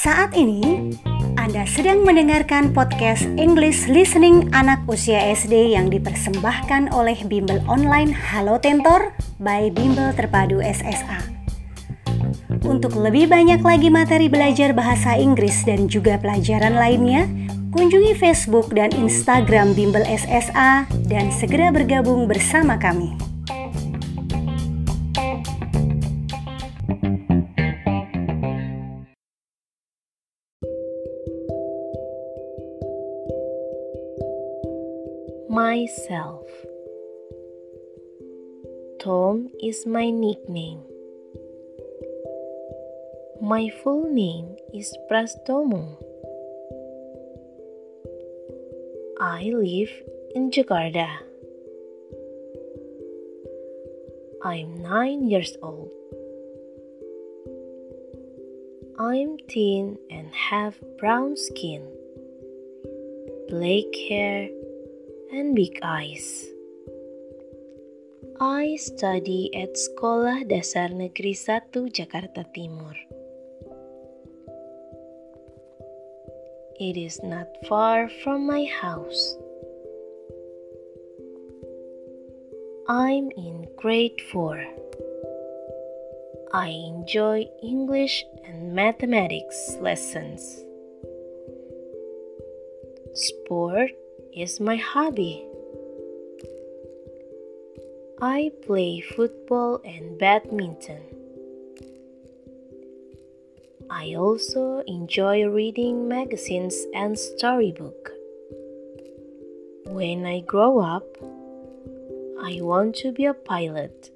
Saat ini, Anda sedang mendengarkan podcast English Listening anak usia SD yang dipersembahkan oleh Bimbel Online Halo Tentor by Bimbel Terpadu SSA. Untuk lebih banyak lagi materi belajar bahasa Inggris dan juga pelajaran lainnya, kunjungi Facebook dan Instagram Bimbel SSA dan segera bergabung bersama kami. Myself. Tom is my nickname. My full name is Prastomo. I live in Jakarta. I'm 9 years old. I'm thin and have brown skin, black hair, and big eyes. I study at Sekolah Dasar Negeri 1 Jakarta Timur. It is not far from my house. I'm in grade 4. I enjoy English and mathematics lessons. Sport is my hobby. I play football and badminton. I also enjoy reading magazines and storybook. When I grow up, I want to be a pilot.